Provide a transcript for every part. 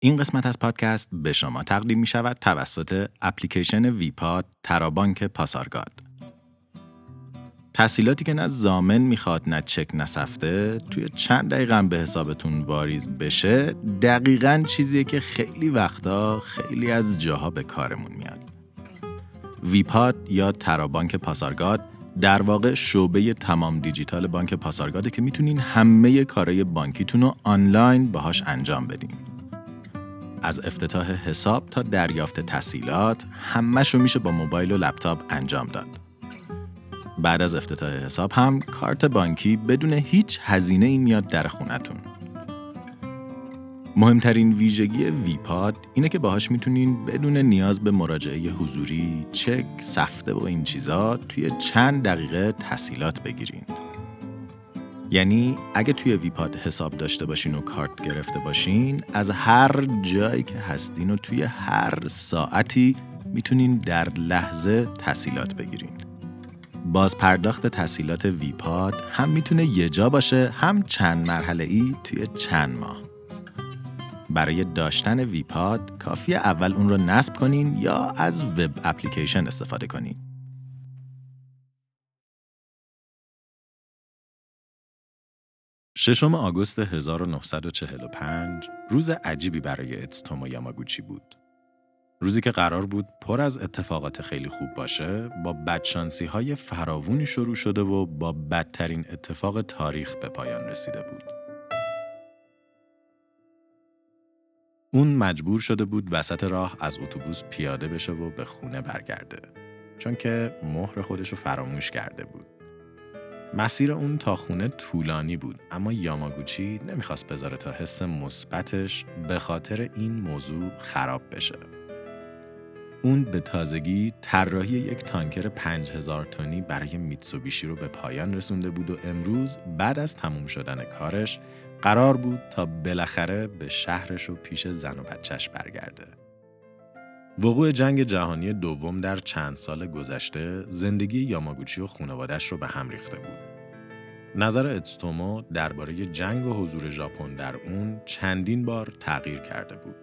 این قسمت از پادکست به شما تقدیم می شود توسط اپلیکیشن ویپاد ترابانک پاسارگاد. تحصیلاتی که نه زامن می‌خواد نه چک نسفته توی چند دقیقه به حسابتون واریز بشه دقیقا چیزیه که خیلی وقتا خیلی از جاها به کارمون میاد. ویپاد یا ترابانک پاسارگاد در واقع شعبه تمام دیجیتال بانک پاسارگاده که می‌تونین همه کارهای بانکیتون رو آنلاین باهاش انجام بدین. از افتتاح حساب تا دریافت تسهیلات همش رو میشه با موبایل و لپتاپ انجام داد. بعد از افتتاح حساب هم کارت بانکی بدون هیچ هزینه ای میاد در خونتون. مهمترین ویژگی ویپاد اینه که باهاش می‌تونین بدون نیاز به مراجعه حضوری، چک، سفته و این چیزا توی چند دقیقه تسهیلات بگیرین. یعنی اگه توی ویپاد حساب داشته باشین و کارت گرفته باشین از هر جایی که هستین و توی هر ساعتی می‌تونین در لحظه تسهیلات بگیرین. باز پرداخت تسهیلات ویپاد هم می‌تونه یه جا باشه هم چند مرحله ای توی چند ماه. برای داشتن ویپاد کافی اول اون رو نصب کنین یا از وب اپلیکیشن استفاده کنین. ششم آگوست 1945 روز عجیبی برای اتسوتومو یاماگوچی بود. روزی که قرار بود پر از اتفاقات خیلی خوب باشه با بدشانسی های فراوونی شروع شده و با بدترین اتفاق تاریخ به پایان رسیده بود. اون مجبور شده بود وسط راه از اتوبوس پیاده بشه و به خونه برگرده چون که مهر خودش رو فراموش کرده بود. مسیر اون تا خونه طولانی بود اما یاماگوچی نمی‌خواست بذاره تا حس مثبتش به خاطر این موضوع خراب بشه. اون به تازگی طراحی یک تانکر 5000 تنی برای میتسوبیشی رو به پایان رسونده بود و امروز بعد از تموم شدن کارش قرار بود تا بالاخره به شهرش و پیش زن و بچهش برگرده. وقوع جنگ جهانی دوم در چند سال گذشته زندگی یاماگوچی و خانوادش رو به هم ریخته بود. نظر اتستومو درباره جنگ و حضور ژاپن در اون چندین بار تغییر کرده بود.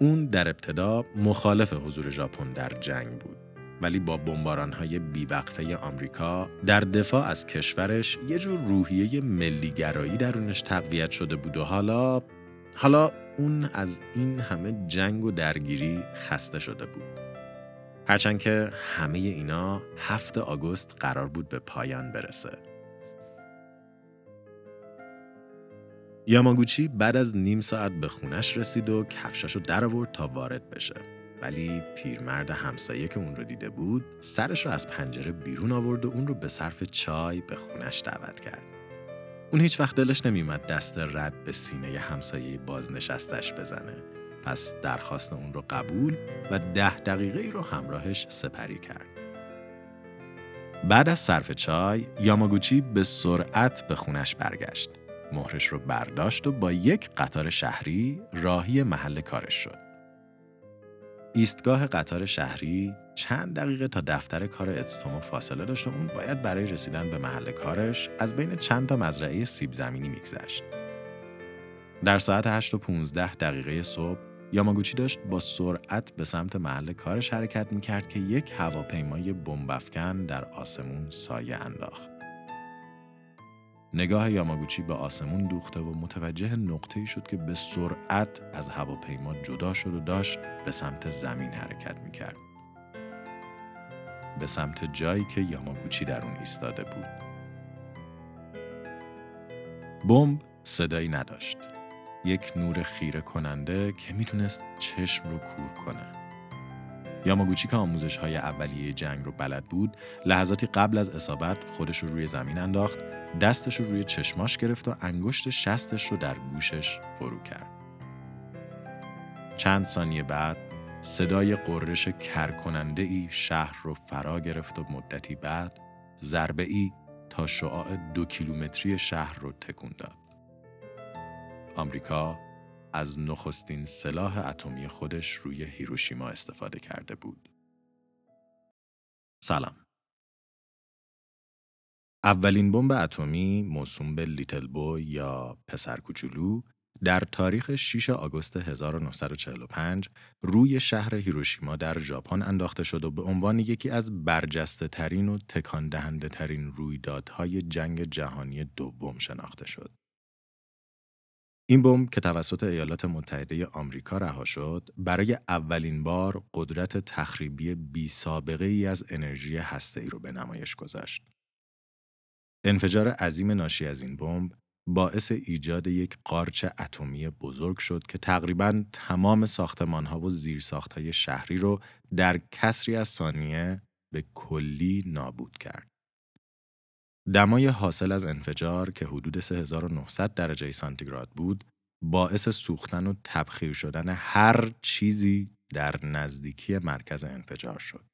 اون در ابتدا مخالف حضور ژاپن در جنگ بود. ولی با بمبارانهای بیوقفه آمریکا در دفاع از کشورش یه جور روحیه ملیگرایی درونش تقویت شده بود و حالا حالا اون از این همه جنگ و درگیری خسته شده بود. هرچند که همه اینا هفت آگوست قرار بود به پایان برسه. یاماگوچی بعد از نیم ساعت به خونش رسید و کفشش رو در آورد تا وارد بشه. ولی پیرمرد همسایه که اون رو دیده بود سرش رو از پنجره بیرون آورد و اون رو به صرف چای به خونش دعوت کرد. اون هیچ وقت دلش نمیومد دست رد به سینه همسایه بازنشستش بزنه. پس درخواست اون رو قبول و ده دقیقه ای رو همراهش سپری کرد. بعد از صرف چای، یاماگوچی به سرعت به خونش برگشت. مهرش رو برداشت و با یک قطار شهری راهی محل کارش شد. ایستگاه قطار شهری چند دقیقه تا دفتر کار اتستومو فاصله داشت و اون باید برای رسیدن به محل کارش از بین چند تا مزرعه سیب زمینی میگذشت. در ساعت 8 و 15 دقیقه صبح یاماگوچی داشت با سرعت به سمت محل کارش حرکت می‌کرد که یک هواپیمای بمبافکن در آسمون سایه انداخت. نگاه یاماگوچی به آسمون دوخته و متوجه نقطه‌ای شد که به سرعت از هواپیما جدا شد و داشت به سمت زمین حرکت می‌کرد. به سمت جایی که یاماگوچی در اون ایستاده بود. بمب صدایی نداشت. یک نور خیره کننده که می‌تونست چشم رو کور کنه. یاماگوچی که آموزش های اولیه جنگ رو بلد بود لحظاتی قبل از اصابت خودش رو روی زمین انداخت دستش رو روی چشماش گرفت و انگشت شستش رو در گوشش فرو کرد. چند ثانیه بعد صدای قررش کرکننده ای شهر رو فرا گرفت و مدتی بعد ضربه ای تا شعاع دو کیلومتری شهر رو تکون داد. آمریکا از نخستین سلاح اتمی خودش روی هیروشیما استفاده کرده بود. سلام. اولین بمب اتمی موسوم به لیتل بوی یا پسر کوچولو در تاریخ 6 آگوست 1945 روی شهر هیروشیما در ژاپن انداخته شد و به عنوان یکی از برجسته ترین و تکان دهنده ترین رویدادهای جنگ جهانی دوم شناخته شد. این بمب که توسط ایالات متحده آمریکا رها شد، برای اولین بار قدرت تخریبی بی سابقه ای از انرژی هسته ای رو به نمایش گذاشت. انفجار عظیم ناشی از این بمب باعث ایجاد یک قارچ اتمی بزرگ شد که تقریبا تمام ساختمانها و زیرساختهای شهری رو در کسری از ثانیه به کلی نابود کرد. دمای حاصل از انفجار که حدود 3900 درجه سانتیگراد بود، باعث سوختن و تبخیر شدن هر چیزی در نزدیکی مرکز انفجار شد.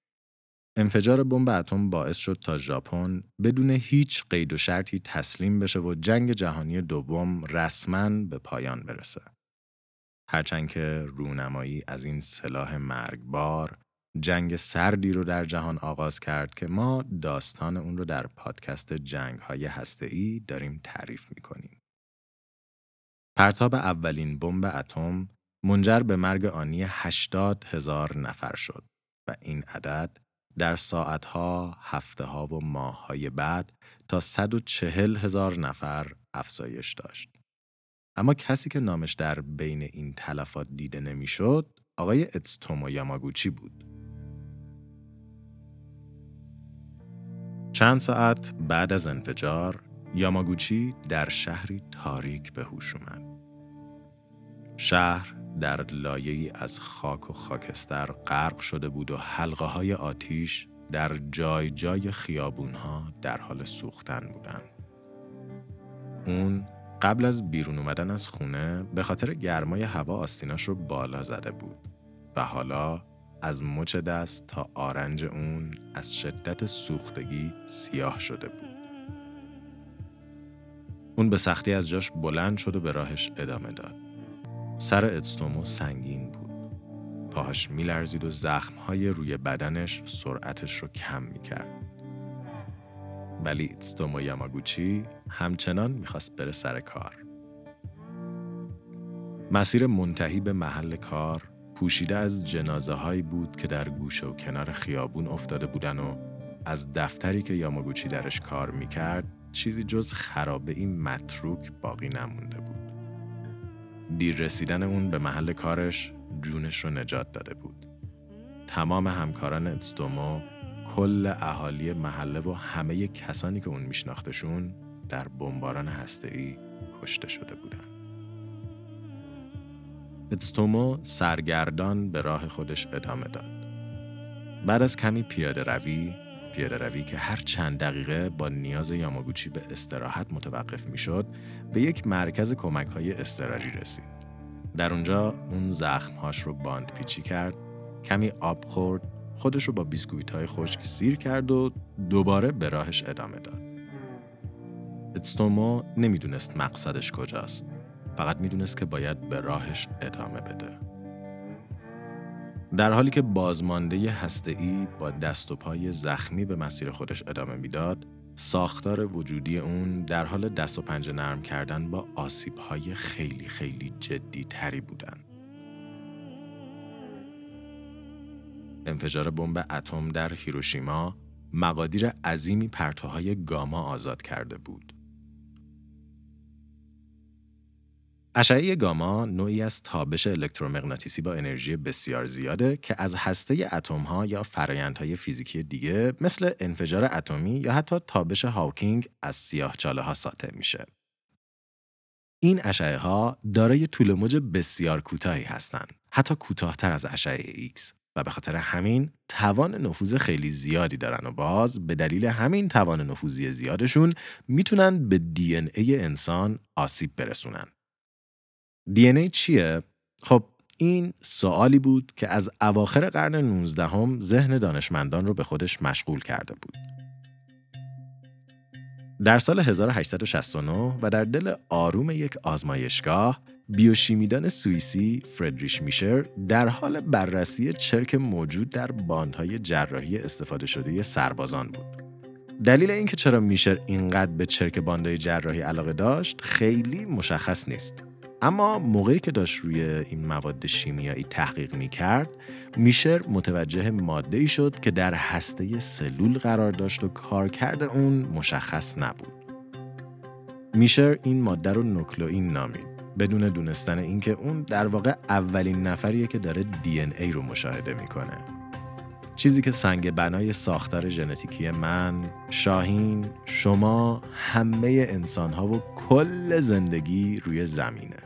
انفجار بمب اتم باعث شد تا ژاپن بدون هیچ قید و شرطی تسلیم بشه و جنگ جهانی دوم رسما به پایان برسه. هرچند که رونمایی از این سلاح مرگبار جنگ سردی رو در جهان آغاز کرد که ما داستان اون رو در پادکست جنگ های هسته داریم تعریف می‌کنیم. پرتاب اولین بمب اتم منجر به مرگ آنی 80 هزار نفر شد و این عدد در ساعتها، هفته ها و ماه های بعد تا 140 هزار نفر افزایش داشت. اما کسی که نامش در بین این تلفات دیده نمی‌شد، آقای اتستومو یاماگوچی بود. چند ساعت بعد از انفجار، یاماگوچی در شهری تاریک به هوش اومد. شهر در لایه‌ای از خاک و خاکستر غرق شده بود و حلقه های آتیش در جای جای خیابون ها در حال سوختن بودند. اون قبل از بیرون اومدن از خونه به خاطر گرمای هوا آستیناش رو بالا زده بود و حالا از مچ دست تا آرنج اون از شدت سوختگی سیاه شده بود. اون به سختی از جاش بلند شد و به راهش ادامه داد. سر اتستومو سنگین بود. پاهاش میلرزید و زخمهای روی بدنش سرعتش رو کم می‌کرد. ولی اتستومو یاماگوچی همچنان می‌خواست بره سر کار. مسیر منتهی به محل کار پوشیده از جنازه هایی بود که در گوشه و کنار خیابون افتاده بودن و از دفتری که یاماگوچی درش کار می‌کرد چیزی جز خرابه این متروک باقی نمونده بود. دیر رسیدن اون به محل کارش جونش رو نجات داده بود. تمام همکاران اتستومو، کل اهالی محله و همه کسانی که اون میشناختشون در بمباران هسته‌ای کشته شده بودن. اتستومو سرگردان به راه خودش ادامه داد. بعد از کمی پیاده روی، پیاده روی که هر چند دقیقه با نیاز یاماگوچی به استراحت متوقف می‌شد، به یک مرکز کمک های استراری رسید. در اونجا اون زخمهاش رو باند پیچی کرد، کمی آب خورد، خودش رو با بیسکویت های خشک سیر کرد و دوباره به راهش ادامه داد. اتستومو نمی‌دونست مقصدش کجاست. فقط می‌دونست که باید به راهش ادامه بده. در حالی که بازمانده هسته‌ای با دست و پای زخمی به مسیر خودش ادامه می‌داد، ساختار وجودی اون در حال دست و پنجه نرم کردن با آسیب های خیلی خیلی جدی تری بودن. انفجار بمب اتم در هیروشیما مقادیر عظیمی پرتوهای گاما آزاد کرده بود. اشعه گاما نوعی از تابش الکترومغناطیسی با انرژی بسیار زیاده که از هسته اتم یا فرایندهای فیزیکی دیگه مثل انفجار اتمی یا حتی تابش هاوکینگ از سیاهچاله ها ساطع میشه. این اشعه ها دارای طول موج بسیار کوتاهی هستند، حتی کوتاهتر از اشعه X و به خاطر همین توان نفوذ خیلی زیادی دارن و باز به دلیل همین توان نفوذی زیادشون می‌تونن به ای انسان آسیب برسونن. ای چیه؟ خب این سوالی بود که از اواخر قرن 19 هم ذهن دانشمندان رو به خودش مشغول کرده بود. در سال 1869 و در دل آروم یک آزمایشگاه بیوشیمیدان سوئیسی فردریش میشر در حال بررسی چرک موجود در باندهای جراحی استفاده شده سربازان بود. دلیل اینکه چرا میشر اینقدر به چرک باندهای جراحی علاقه داشت خیلی مشخص نیست. اما موقعی که داشت روی این مواد شیمیایی تحقیق می کرد میشر متوجه ماده ای شد که در هسته سلول قرار داشت و کارکرد اون مشخص نبود. میشر این ماده رو نوکلئین نامید بدون دونستن اینکه اون در واقع اولین نفریه که داره دی ای رو مشاهده می‌کنه. چیزی که سنگ بنای ساختار ژنتیکی من، شاهین، شما، همه انسان ها و کل زندگی روی زمینه.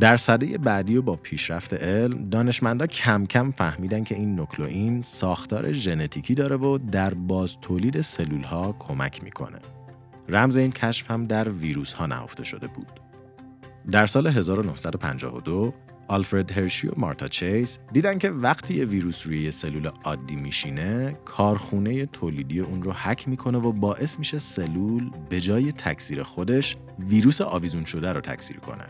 در صده بعدی و با پیشرفت علم دانشمندا کم کم فهمیدن که این نوکلئین ساختار ژنتیکی داره و در باز تولید سلول ها کمک می‌کنه. رمز این کشف هم در ویروس ها نهفته شده بود. در سال 1952 آلفرد هرشی و مارتا چیس دیدن که وقتی یه ویروس روی یه سلول عادی میشینه کارخونه تولیدی اون رو حک می‌کنه و باعث میشه سلول به جای تکثیر خودش ویروس آویزون شده رو تکثیر کنه.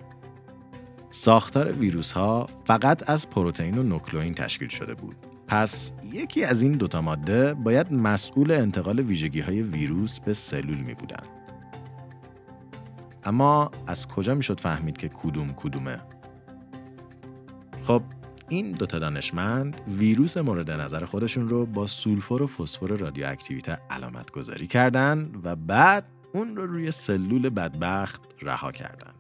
ساختار ویروس ها فقط از پروتئین و نوکلئین تشکیل شده بود. پس یکی از این دوتا ماده باید مسئول انتقال ویژگی های ویروس به سلول می بودن. اما از کجا می‌شد فهمید که کدوم کدومه؟ خب این دوتا دانشمند ویروس مورد نظر خودشون رو با سولفور و فسفر رادیواکتیویته علامت گذاری کردن و بعد اون رو روی سلول بدبخت رها کردن.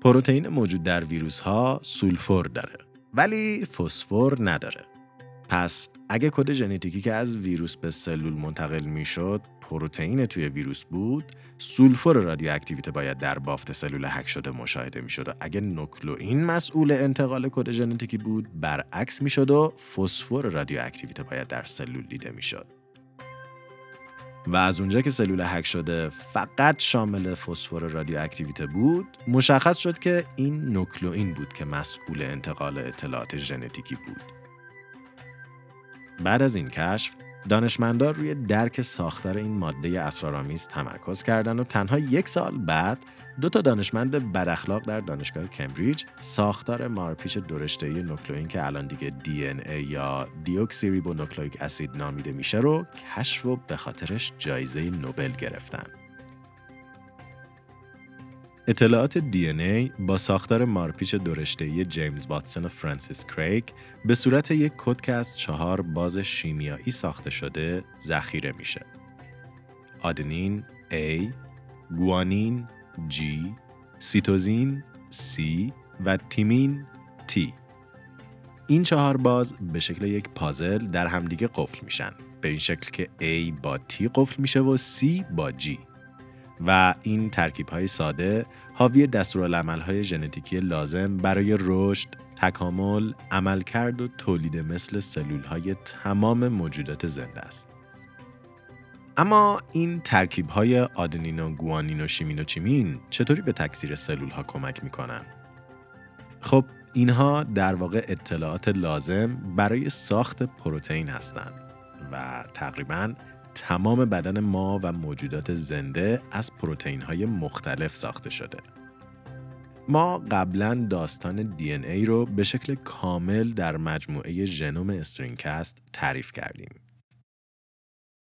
پروتئین موجود در ویروس ها سولفور داره ولی فسفر نداره. پس اگه کد ژنتیکی که از ویروس به سلول منتقل می‌شد پروتئین توی ویروس بود سولفور رادیواکتیویته باید در بافت سلول هک شده مشاهده می‌شد و اگه نوکلئین مسئول انتقال کد ژنتیکی بود برعکس می‌شد و فسفر رادیواکتیویته باید در سلول دیده می‌شد و از اونجا که سلول هک شده فقط شامل فسفر رادیواکتیویته بود مشخص شد که این نوکلئین بود که مسئول انتقال اطلاعات ژنتیکی بود. بعد از این کشف دانشمندان روی درک ساختار این ماده اسرارآمیز تمرکز کردند و تنها یک سال بعد دو تا دانشمند بداخلاق در دانشگاه کمبریج ساختار مارپیچ دورشته‌ای نوکلئین که الان دیگه دی یا دیوکسیریبونوکلئیک اسید نامیده میشه رو کشف و به خاطرش جایزه نوبل گرفتن. اطلاعات دی با ساختار مارپیچ دورشته‌ای جیمز واتسون و فرانسیس کریک به صورت یک کد که از چهار باز شیمیایی ساخته شده ذخیره میشه. آدنین A، گوانین G، سیتوزین C و تیمین T. این چهار باز به شکل یک پازل در همدیگه قفل میشن به این شکل که A با T قفل میشه و C با G. و این ترکیب های ساده حاوی دستورالعمل های ژنتیکی لازم برای رشد، تکامل، عملکرد و تولید مثل سلول های تمام موجودات زنده است. اما این ترکیب های آدنین و گوانین و شیمین و چیمین چطوری به تکثیر سلول ها کمک می‌کنن؟ خب اینها در واقع اطلاعات لازم برای ساخت پروتئین هستند و تقریبا تمام بدن ما و موجودات زنده از پروتئین های مختلف ساخته شده. ما قبلا داستان دی ای رو به شکل کامل در مجموعه ژنوم استرینکست تعریف کردیم.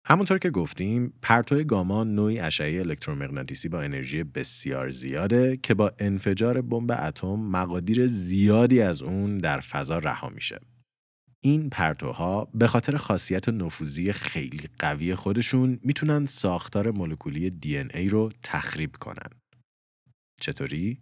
همونطور که گفتیم، پرتو گاما نوعی اشعه الکترومغناطیسی با انرژی بسیار زیاده که با انفجار بمب اتم مقادیر زیادی از اون در فضا رها میشه. این پرتوها به خاطر خاصیت نفوذی خیلی قوی خودشون می‌تونن ساختار مولکولی دی ای رو تخریب کنن. چطوری؟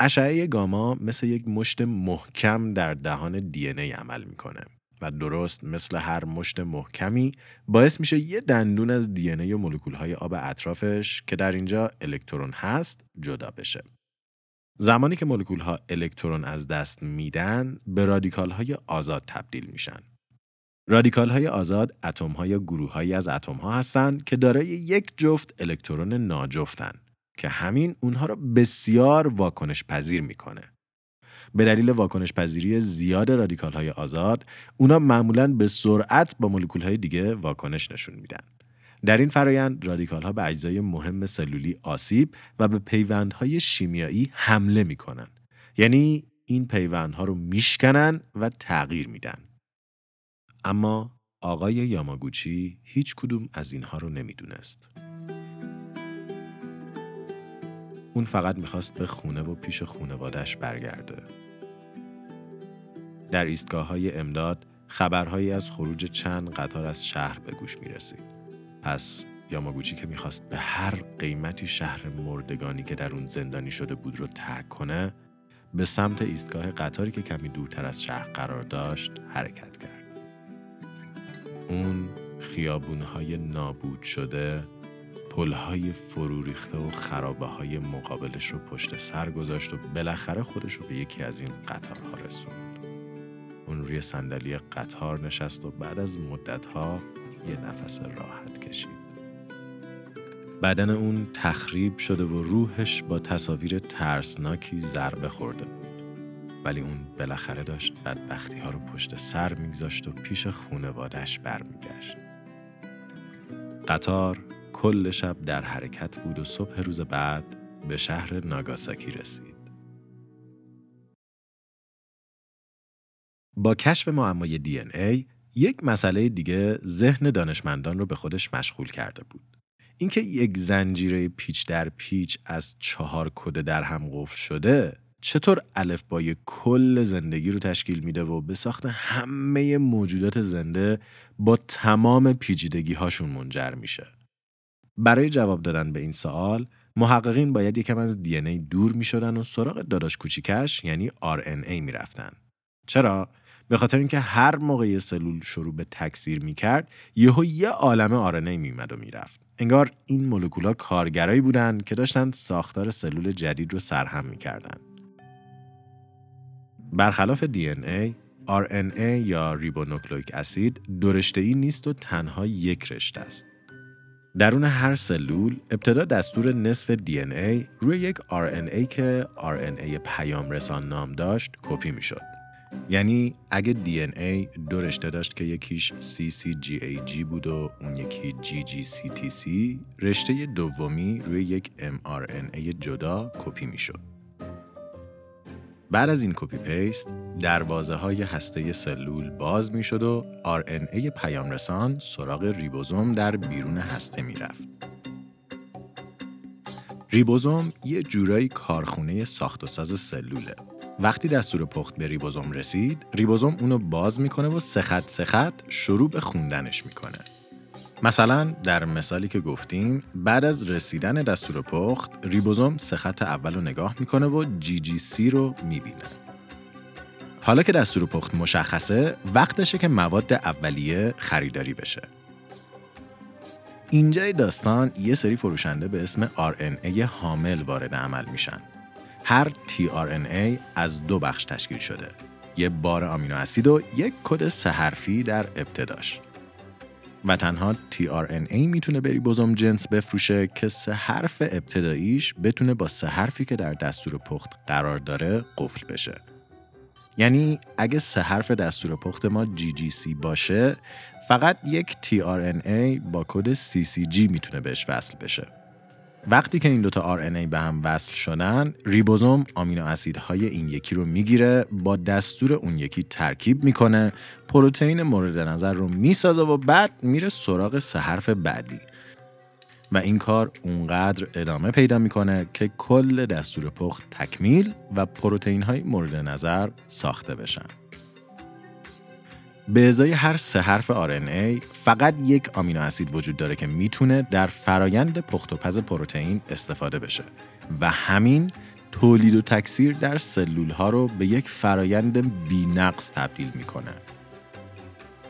اشعه گاما مثل یک مشت محکم در دهان دی ای عمل می‌کنه و درست مثل هر مشت محکمی باعث میشه یه دندون از دی ای و مولکول های آب اطرافش که در اینجا الکترون هست جدا بشه. زمانی که مولکول ها الکترون از دست میدن به رادیکال های آزاد تبدیل میشن. رادیکال های آزاد اتم ها یا گروه هایی از اتم ها هستند که دارای یک جفت الکترون ناجفتن که همین اونها را بسیار واکنش پذیر می‌کنه. به دلیل واکنش پذیری زیاد رادیکال های آزاد، اونا معمولا به سرعت با مولکول های دیگه واکنش نشون میدن. در این فرایند رادیکال ها به اجزای مهم سلولی آسیب و به پیوندهای شیمیایی حمله می‌کنن. یعنی این پیوندها رو میشکنن و تغییر میدن. اما آقای یاماگوچی هیچ کدوم از اینها رو نمی‌دونست. اون فقط می‌خواست به خونه و پیش خونوادش برگرده. در ایستگاه های امداد خبرهایی از خروج چند قطار از شهر به گوش می رسید. پس یاماگوچی که می‌خواست به هر قیمتی شهر مردگانی که در اون زندانی شده بود رو ترک کنه به سمت ایستگاه قطاری که کمی دورتر از شهر قرار داشت حرکت کرد. اون خیابونهای نابود شده پلهای فرو ریخته و خرابه های مقابلش رو پشت سر گذاشت و بالاخره خودش رو به یکی از این قطارها رسوند. اون روی صندلی قطار نشست و بعد از مدتها یه نفس راحت کشید. بدن اون تخریب شده و روحش با تصاویر ترسناکی ضربه خورده بود. ولی اون بالاخره داشت بدبختی ها رو پشت سر میگذاشت و پیش خونوادش برمیگشت. قطار کل شب در حرکت بود و صبح روز بعد به شهر ناگاساکی رسید. با کشف معمای دی ای یک مسئله دیگه ذهن دانشمندان رو به خودش مشغول کرده بود. اینکه یک زنجیره پیچ در پیچ از چهار کد در هم قفل شده چطور الفبای کل زندگی رو تشکیل میده و به ساخت همه موجودات زنده با تمام پیچیدگی هاشون منجر میشه. برای جواب دادن به این سوال محققین باید یکم از دی دور می شدن و سراغ داداش کوچیکش یعنی RNA می رفتن. چرا؟ به خاطر اینکه هر موقع یه سلول شروع به تکثیر می کرد یهو یه عالم RNA می و می‌رفت. انگار این مولکولا کارگرایی بودن که داشتن ساختار سلول جدید رو سرهم می‌کردن. برخلاف DNA RNA یا ریبونوکلئیک اسید ای نیست و تنها یک رشته است. درون هر سلول ابتدا دستور نصف DNA روی یک RNA که RNA پیام رسان نام داشت کپی می شد. یعنی اگه DNA دو رشته داشت که یکیش CCGAG بود و اون یکی GGCTC رشته دومی روی یک mRNA جدا کپی می شد. بعد از این copy paste دروازه های هسته سلول باز می شد و RNA پیام رسان سراغ ریبوزوم در بیرون هسته می رفت. ریبوزوم یه جورایی کارخونه ساخت و ساز سلوله. وقتی دستور پخت به ریبوزوم رسید، ریبوزوم اونو باز می‌کنه و سخت سخت شروع به خوندنش می‌کنه. مثلا در مثالی که گفتیم بعد از رسیدن دستور پخت ریبوزوم سه خط اول رو نگاه می‌کنه و GGC رو می‌بینه. حالا که دستور پخت مشخصه وقتشه که مواد اولیه خریداری بشه. اینجای داستان یه سری فروشنده به اسم RNA حامل وارد عمل میشن. هر tRNA از دو بخش تشکیل شده یه بار آمینو اسید و یک کد سه حرفی در ابتداش و تنها tRNA می‌تونه بری بزم جنس بفروشه که سه حرف ابتداییش بتونه با سه حرفی که در دستور پخت قرار داره قفل بشه. یعنی اگه سه حرف دستور پخت ما GGC باشه فقط یک tRNA با کد CCG می‌تونه بهش وصل بشه. وقتی که این دوتا RNA به هم وصل شدن ریبوزوم آمینو اسیدهای این یکی رو می‌گیره با دستور اون یکی ترکیب می‌کنه پروتئین مورد نظر رو می‌سازه و بعد میره سراغ سه حرف بعدی. و این کار اونقدر ادامه پیدا می‌کنه که کل دستور پخت تکمیل و پروتئین های مورد نظر ساخته بشن. به ازای هر سه حرف RNA فقط یک آمینو اسید وجود داره که می‌تونه در فرایند پخت و پز پروتئین استفاده بشه و همین تولید و تکثیر در سلول ها رو به یک فرایند بینقص تبدیل می‌کنه.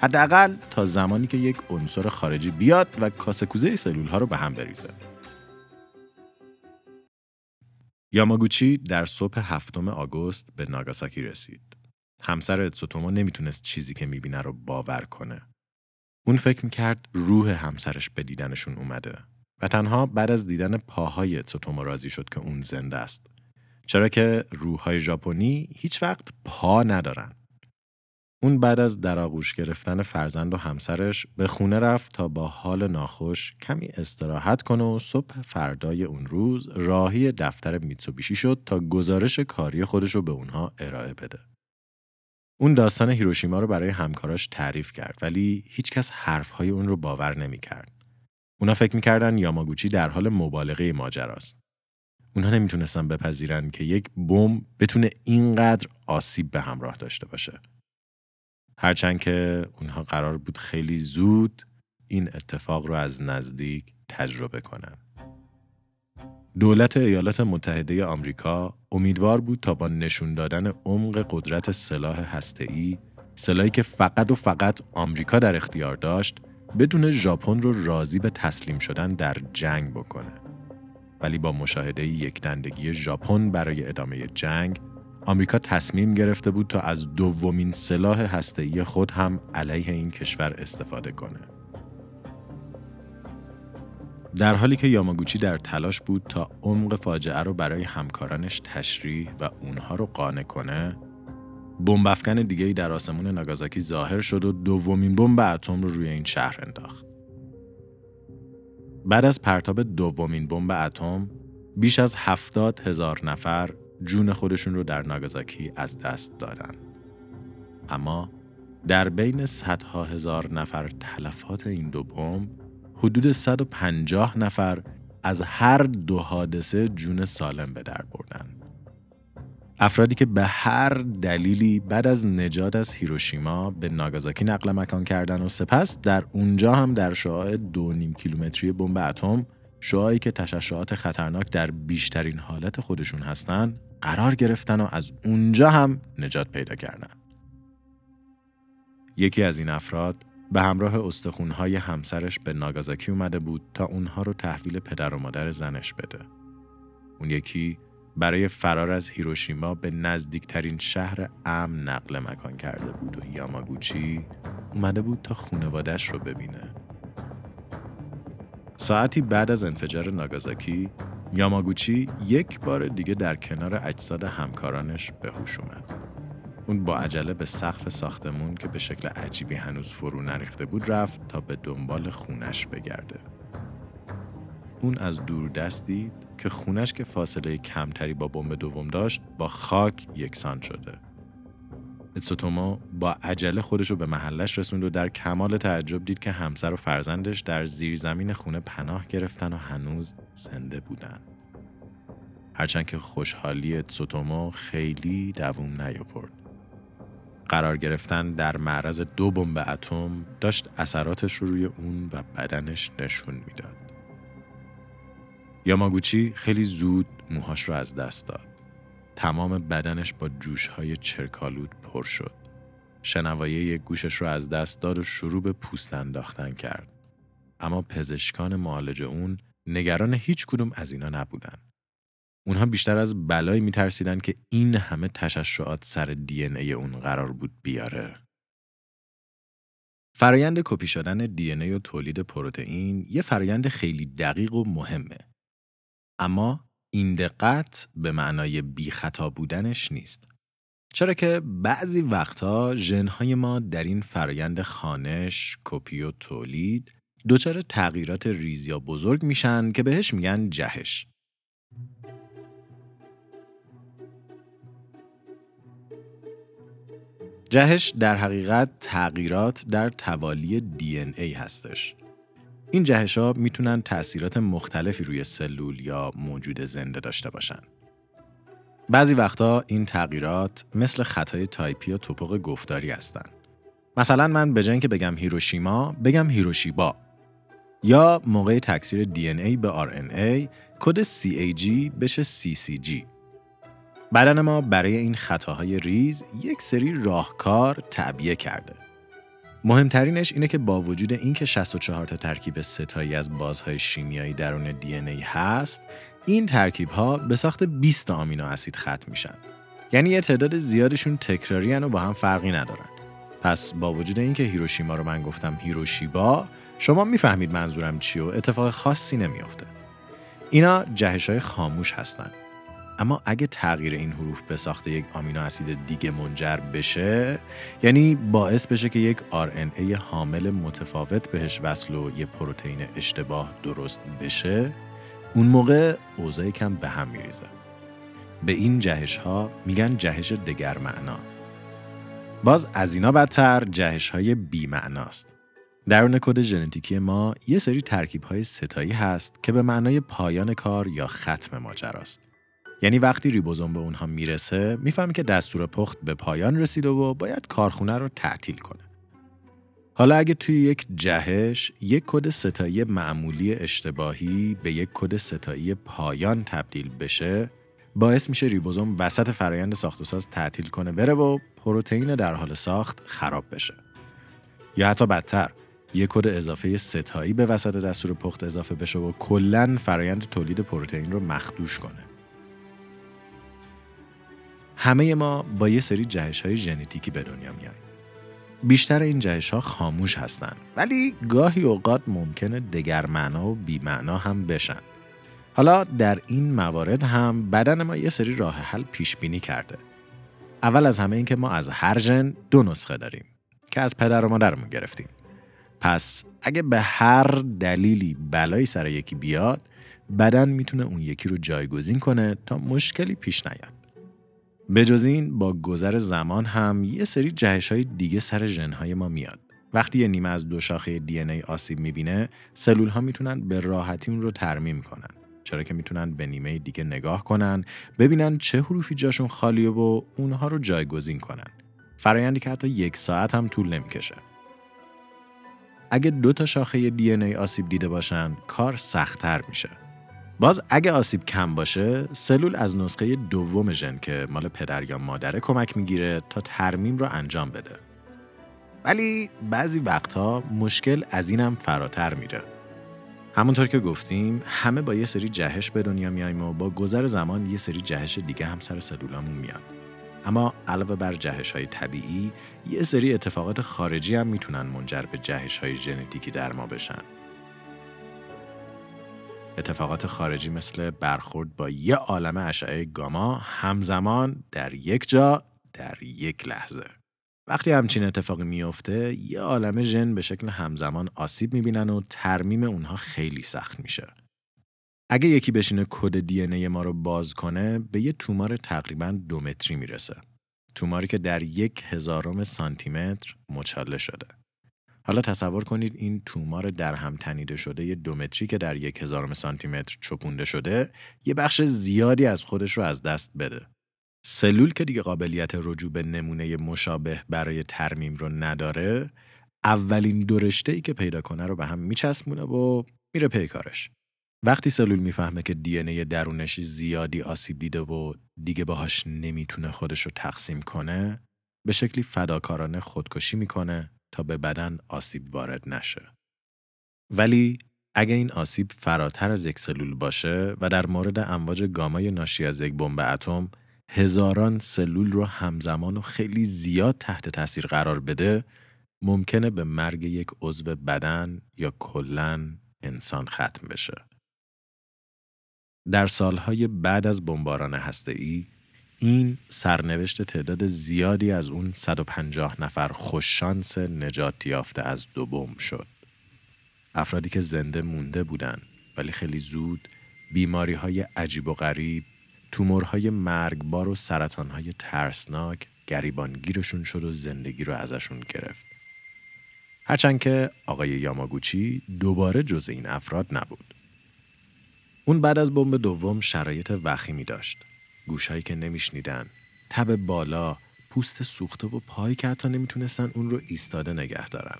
حداقل تا زمانی که یک عنصر خارجی بیاد و کاسکوزه سلول ها رو به هم بریزه. یاماگوچی در صبح هفتم آگوست به ناگاساکی رسید. همسر اتسوتومو نمی‌تونست چیزی که می‌بینه رو باور کنه. اون فکر می‌کرد روح همسرش به دیدنشون اومده و تنها بعد از دیدن پاهای اتسوتومو راضی شد که اون زنده است. چرا که روحهای ژاپنی هیچ وقت پا ندارن. اون بعد از در آغوش گرفتن فرزند و همسرش به خونه رفت تا با حال ناخوش کمی استراحت کنه و صبح فردای اون روز راهی دفتر میتسوبیشی شد تا گزارش کاری خودش رو به اونها ارائه بده. اون داستان هیروشیما رو برای همکاراش تعریف کرد ولی هیچکس حرفهای اون رو باور نمی‌کرد. اونا فکر می‌کردن یاماگوچی در حال مبالغه ماجراست. اونها نمی‌تونستن بپذیرن که یک بمب بتونه اینقدر آسیب به همراه داشته باشه. هرچند که اونها قرار بود خیلی زود این اتفاق رو از نزدیک تجربه کنن. دولت ایالات متحده آمریکا امیدوار بود تا با نشون دادن عمق قدرت سلاح هسته‌ای، سلاحی که فقط و فقط آمریکا در اختیار داشت، بدون ژاپن رو راضی به تسلیم شدن در جنگ بکنه. ولی با مشاهده یک دندگی ژاپن برای ادامه جنگ، آمریکا تصمیم گرفته بود تا از دومین سلاح هسته‌ای خود هم علیه این کشور استفاده کنه. در حالی که یاماگوچی در تلاش بود تا عمق فاجعه رو برای همکارانش تشریح و اونها رو قانع کنه، بمب افکن دیگه در آسمون ناگازاکی ظاهر شد و دومین بمب اتم رو روی این شهر انداخت. بعد از پرتاب دومین بمب اتم، بیش از هفتاد هزار نفر جون خودشون رو در ناگازاکی از دست دادن. اما در بین صدها هزار نفر تلفات این دو بمب حدود 150 نفر از هر دو حادثه جون سالم به در بردن. افرادی که به هر دلیلی بعد از نجات از هیروشیما به ناگازاکی نقل مکان کردن و سپس در اونجا هم در شعاع دو نیم کیلومتری بمب اتم شعاعی که تشعشعات خطرناک در بیشترین حالت خودشون هستن قرار گرفتن و از اونجا هم نجات پیدا کردن. یکی از این افراد به همراه استخونهای همسرش به ناگازاکی اومده بود تا اونها رو تحویل پدر و مادر زنش بده. اون یکی برای فرار از هیروشیما به نزدیکترین شهر امن نقل مکان کرده بود و یاماگوچی اومده بود تا خونوادش رو ببینه. ساعتی بعد از انفجار ناگازاکی یاماگوچی یک بار دیگه در کنار اجساد همکارانش به هوش اومد. اون با عجله به سقف ساختمون که به شکل عجیبی هنوز فرو نریخته بود رفت تا به دنبال خونش بگرده. اون از دور دست دید که خونش که فاصله کمتری با بمب دوم داشت با خاک یکسان شده. اتسوتومو با عجله خودش رو به محلش رسوند و در کمال تعجب دید که همسر و فرزندش در زیرزمین خونه پناه گرفتن و هنوز زنده بودن. هرچند که خوشحالی اتسوتومو خیلی دووم نیاورد. قرار گرفتن در معرض دو بمب اتم داشت اثراتش رو روی اون و بدنش نشون می‌داد. یاماگوچی خیلی زود موهاش رو از دست داد. تمام بدنش با جوشهای چرکالود پر شد. شنوایه گوشش رو از دست داد و شروع به پوست انداختن کرد. اما پزشکان معالج اون نگران هیچ کدوم از اینا نبودن. اونها بیشتر از بلایی میترسیدن که این همه تششعات سر دی ای اون قرار بود بیاره. فرایند کپی شدن دی ای و تولید پروتئین یه فرایند خیلی دقیق و مهمه. اما این دقت به معنای بی خطا بودنش نیست. چرا که بعضی وقتها ژنهای ما در این فرایند خانش، کپی و تولید دچار تغییرات ریز یا بزرگ میشن که بهش میگن جهش. جهش در حقیقت تغییرات در توالی دی ای هستش. این جهش ها می‌تونن تأثیرات مختلفی روی سلول یا موجود زنده داشته باشن. بعضی وقتا این تغییرات مثل خطای تایپی یا تپق گفتاری هستن. مثلا من به که بگم هیروشیما بگم هیروشیبا یا موقع تکثیر DNA به RNA کد CAG بشه CCG. بدن ما برای این خطاهای ریز یک سری راهکار تعبیه کرده. مهمترینش اینه که با وجود اینکه 64 تا ترکیب ستایی از بازهای شیمیایی درون دی ای هست، این ترکیب ها به ساخت 20 آمینو اسید ختم میشن. یعنی یه تعداد زیادشون تکراری و با هم فرقی ندارن. پس با وجود اینکه هیروشیما رو من گفتم هیروشیبا، شما می‌فهمید منظورم چی و اتفاق خاصی نمیافته. اینا جهش های خاموش هستند. اما اگه تغییر این حروف به ساخت یک آمینو اسید دیگه منجر بشه یعنی باعث بشه که یک RNA حامل متفاوت بهش وصل و یه پروتئین اشتباه درست بشه اون موقع اوضاع کم به هم میریزه. به این جهش ها میگن جهش دگر معنا باز از اینا بدتر جهش های بی معناست درون کد ژنتیکی ما یه سری ترکیب های ستایی هست که به معنای پایان کار یا ختم ماجراست. یعنی وقتی ریبوزوم به اونها می‌رسه می‌فهمی که دستور پخت به پایان رسیده و باید کارخونه رو تعطیل کنه. حالا اگه توی یک جهش یک کد سه تایی معمولی اشتباهی به یک کد سه تایی پایان تبدیل بشه باعث میشه ریبوزوم وسط فرایند ساخت و ساز تعطیل کنه بره و پروتئین در حال ساخت خراب بشه. یا حتی بدتر یک کد اضافه سه تایی به وسط دستور پخت اضافه بشه و کلا فرایند تولید پروتئین رو مخدوش کنه. همه ما با یه سری جهش های ژنتیکی به دنیا میاییم. بیشتر این جهش ها خاموش هستن ولی گاهی اوقات ممکنه دگر معنا و بی معنا هم بشن. حالا در این موارد هم بدن ما یه سری راه حل پیش بینی کرده. اول از همه این که ما از هر ژن دو نسخه داریم که از پدر و مادرمون گرفتیم. پس اگه به هر دلیلی بلایی سر یکی بیاد بدن می‌تونه اون یکی رو جایگزین کنه تا مشکلی پیش نیاد. به جز این با گذر زمان هم یه سری جهش های دیگه سر ژنهای ما میاد. وقتی یه نیمه از دو شاخه دی ای آسیب می‌بینه، سلول ها می‌تونن به راحتی اون رو ترمیم کنن. چرا که می‌تونن به نیمه دیگه نگاه کنن، ببینن چه حروفی جاشون خالیه و اونها رو جایگزین کنن. فرایندی که حتی یک ساعت هم طول نمی‌کشه. اگه دو تا شاخه دی ای آسیب دیده باشن، کار سختتر میشه. باز اگه آسیب کم باشه سلول از نسخه دوم ژن که مال پدر یا مادره کمک می‌گیره تا ترمیم رو انجام بده. ولی بعضی وقتها مشکل از اینم فراتر میره. همونطور که گفتیم همه با یه سری جهش به دنیا میایم و با گذر زمان یه سری جهش دیگه هم سر سلولامون میاد اما علاوه بر جهش های طبیعی یه سری اتفاقات خارجی هم می‌تونن منجر به جهش های ژنتیکی در ما بشن. اتفاقات خارجی مثل برخورد با یه عالم اشعه گاما همزمان در یک جا در یک لحظه. وقتی همچین اتفاقی میفته یه عالم ژن به شکل همزمان آسیب می‌بینن و ترمیم اونها خیلی سخت میشه. اگه یکی بشینه کد دی ما رو باز کنه به یه تومار تقریبا دو متری می‌رسه. توماری که در یک هزارم سانتی متر مچاله شده. حالا تصور کنید این تومار در هم تنیده شده یه دومتری که در یک هزارم سانتی متر چپونده شده یه بخش زیادی از خودش رو از دست بده. سلول که دیگه قابلیت رجوع به نمونه مشابه برای ترمیم رو نداره اولین دورشته ای که پیدا کنه رو به هم میچسبونه و میره پی کارش. وقتی سلول می‌فهمه که دی ای درونش زیادی آسیب دیده و دیگه باهاش نمی‌تونه خودش رو تقسیم کنه به شکلی فداکارانه خودکشی می‌کنه تا به بدن آسیب وارد نشه. ولی اگه این آسیب فراتر از یک سلول باشه و در مورد امواج گامای ناشی از یک بمب اتم هزاران سلول رو همزمان و خیلی زیاد تحت تاثیر قرار بده ممکنه به مرگ یک عضو بدن یا کلا انسان ختم بشه. در سالهای بعد از بمباران هسته‌ای این سرنوشت تعداد زیادی از اون 150 نفر خوششانس نجات یافته از دو بمب شد. افرادی که زنده مونده بودن ولی خیلی زود بیماری های عجیب و غریب، تومورهای مرگبار و سرطانهای ترسناک گریبانگیرشون شد و زندگی رو ازشون گرفت. هرچند که آقای یاماگوچی دوباره جز این افراد نبود. اون بعد از بمب دوم شرایط وخیمی داشت. گوشهایی که نمیشنیدن، تب بالا، پوست سوخته و پایی که حتی نمی‌تونستن اون رو ایستاده نگه دارن.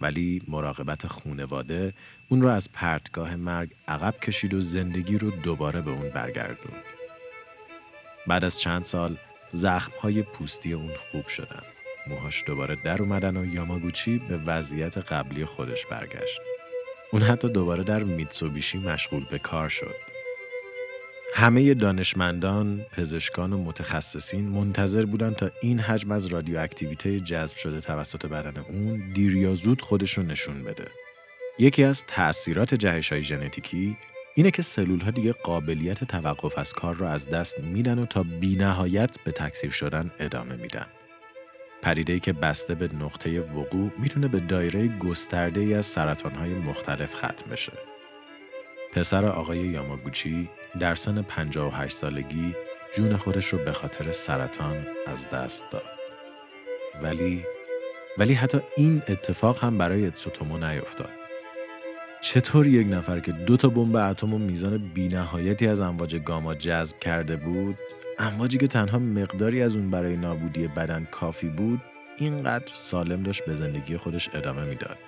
ولی مراقبت خونواده اون رو از پرتگاه مرگ عقب کشید و زندگی رو دوباره به اون برگردون. بعد از چند سال زخمهای پوستی اون خوب شدن. موهاش دوباره در اومدن و یاماگوچی به وضعیت قبلی خودش برگشت. اون حتی دوباره در میتسوبیشی مشغول به کار شد. همه دانشمندان، پزشکان و متخصصین منتظر بودند تا این حجم از رادیواکتیویته جذب شده توسط بدن اون دیر یا زود خودش رو نشون بده. یکی از تأثیرات جهش های ژنتیکی اینه که سلول ها دیگه قابلیت توقف از کار رو از دست میدن و تا بینهایت به تکثیر شدن ادامه میدن. پریده‌ای که بسته به نقطه وقوع می‌تونه به دایره گسترده ای از سرطان های مختلف ختم بشه. پسر آقای یاماگوچی در سن 58 سالگی جون خودش رو به خاطر سرطان از دست داد. ولی ولی حتی این اتفاق هم برای اتسوتومو نیفتاد. چطور یک نفر که دو تا بمب اتم و میزان بینهایتی از امواج گاما جذب کرده بود امواجی که تنها مقداری از اون برای نابودی بدن کافی بود اینقدر سالم داشت به زندگی خودش ادامه می‌داد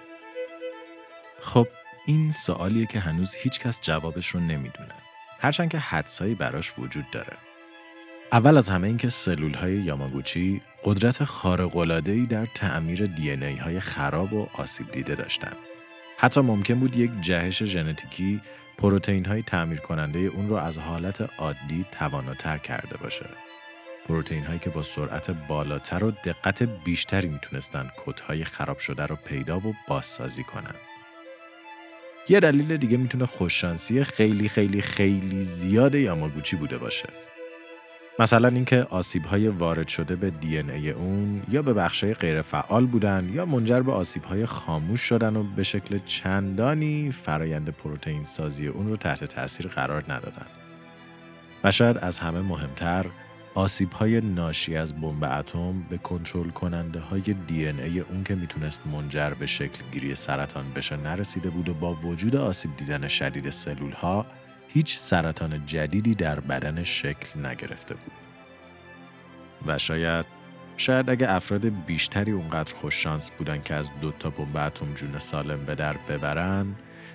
خب این سوالیه که هنوز هیچکس جوابش رو نمی‌دونه هرچند که حدسایی براش وجود داره اول از همه اینکه سلول های یاماگوچی قدرت خارق‌العاده‌ای در تعمیر دی های خراب و آسیب دیده داشتند. حتی ممکن بود یک جهش ژنتیکی پروتئین های تعمیر کننده اون رو از حالت عادی تواناتر کرده باشه. پروتئین هایی که با سرعت بالاتر و دقت بیشتری می‌تونستن های خراب شده رو پیدا و بازسازی کنن. یه دلیل دیگه می‌تونه خوششانسی خیلی خیلی خیلی زیاد یاماگوچی بوده باشه. مثلا اینکه آسیب های وارد شده به دی ای اون یا به بخش غیر فعال بودن یا منجر به آسیب های خاموش شدن و به شکل چندانی فرایند پروتئین سازی اون رو تحت تاثیر قرار ندادن. و شاید از همه مهمتر آسیب های ناشی از بمب اتم به کنترل کننده های دی ای اون که می‌تونست منجر به شکل گیری سرطان بشه نرسیده بود و با وجود آسیب دیدن شدید سلول ها هیچ سرطان جدیدی در بدن شکل نگرفته بود. و شاید شاید اگه افراد بیشتری اونقدر خوششانس بودن که از دو تا بمب اتم جون سالم به در ببرن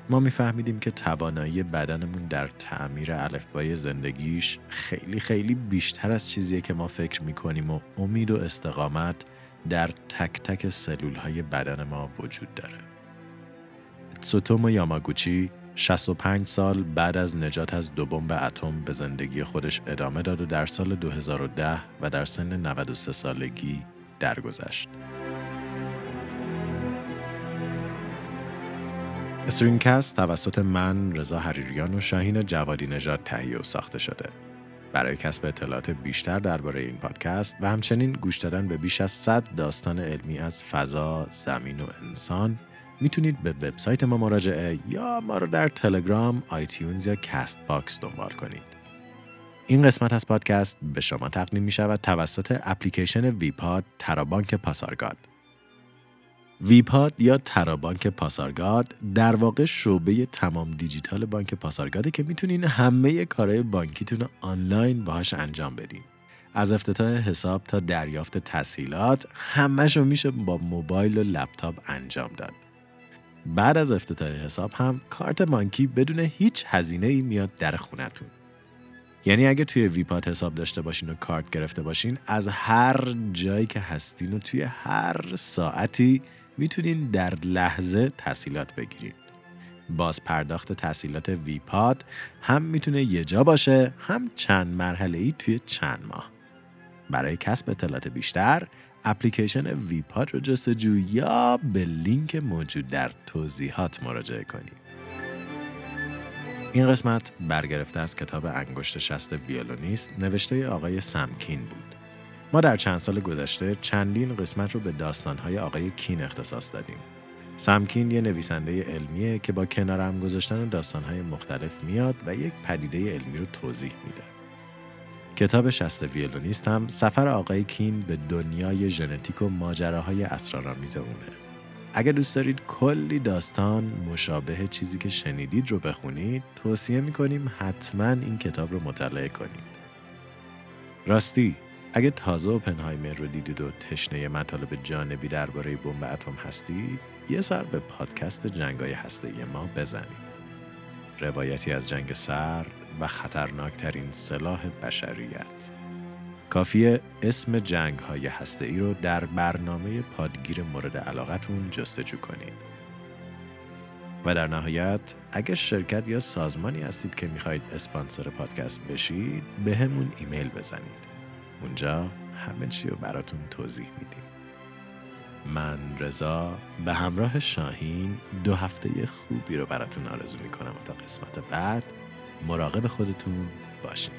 ما میفهمیدیم که توانایی بدنمون در تعمیر الفبای زندگیش خیلی خیلی بیشتر از چیزیه که ما فکر می‌کنیم و امید و استقامت در تک تک سلول های بدن ما وجود داره. سوتومو یاماگوچی 65 سال بعد از نجات از دو بمب اتم به زندگی خودش ادامه داد و در سال 2010 و در سن 93 سالگی درگذشت. استرینکست توسط من رضا حریریان و شاهین جوادی نژاد تهیه و ساخته شده. برای کسب اطلاعات بیشتر درباره این پادکست و همچنین گوش دادن به بیش از 100 داستان علمی از فضا، زمین و انسان می‌تونید به وبسایت ما مراجعه یا ما رو در تلگرام، iTunes یا Castbox دنبال کنید. این قسمت از پادکست به شما تقدیم می شود توسط اپلیکیشن ویپاد ترابانک پاسارگاد. ویپاد یا ترابانک پاسارگاد در واقع شعبه تمام دیجیتال بانک پاسارگاده که می‌تونین همه کارهای بانکیتون آنلاین باهاش انجام بدین. از افتتاح حساب تا دریافت تسهیلات همش میشه با موبایل و لپتاپ انجام داد. بعد از افتتاح حساب هم کارت بانکی بدون هیچ هزینه ای میاد در خونتون. یعنی اگه توی ویپات حساب داشته باشین و کارت گرفته باشین از هر جایی که هستین و توی هر ساعتی می‌تونین در لحظه تحصیلات بگیرید. باز پرداخت تحصیلات ویپاد هم می‌تونه یه جا باشه هم چند مرحله ای توی چند ماه. برای کسب اطلاعات بیشتر اپلیکیشن ویپاد رو جستجو یا به لینک موجود در توضیحات مراجعه کنید. این قسمت برگرفته از کتاب انگشت شست ویولونیست نوشته آقای سمکین بود. ما در چند سال گذشته چندین قسمت رو به داستانهای آقای کین اختصاص دادیم. سمکین یه نویسنده علمیه که با کنارم گذاشتن داستانهای مختلف میاد و یک پدیده علمی رو توضیح میده. کتاب شست ویولونیست هم سفر آقای کین به دنیای ژنتیک و ماجراهای اسرارآمیز اونه. اگر دوست دارید کلی داستان مشابه چیزی که شنیدید رو بخونید توصیه می‌کنیم حتما این کتاب رو مطالعه کنید. راستی اگه تازه اوپنهایمر رو دیدید و تشنه مطالب جانبی درباره بمب اتم هستید یه سر به پادکست جنگای هسته‌ای ما بزنید. روایتی از جنگ سر و خطرناکترین سلاح بشریت کافیه اسم جنگ های هسته ای رو در برنامه پادگیر مورد علاقتون جستجو کنید. و در نهایت اگه شرکت یا سازمانی هستید که می‌خواهید اسپانسر پادکست بشید به همون ایمیل بزنید. اونجا همه چی رو براتون توضیح میدیم. من رضا به همراه شاهین دو هفته خوبی رو براتون آرزو می‌کنم تا قسمت بعد مراقب خودتون باشین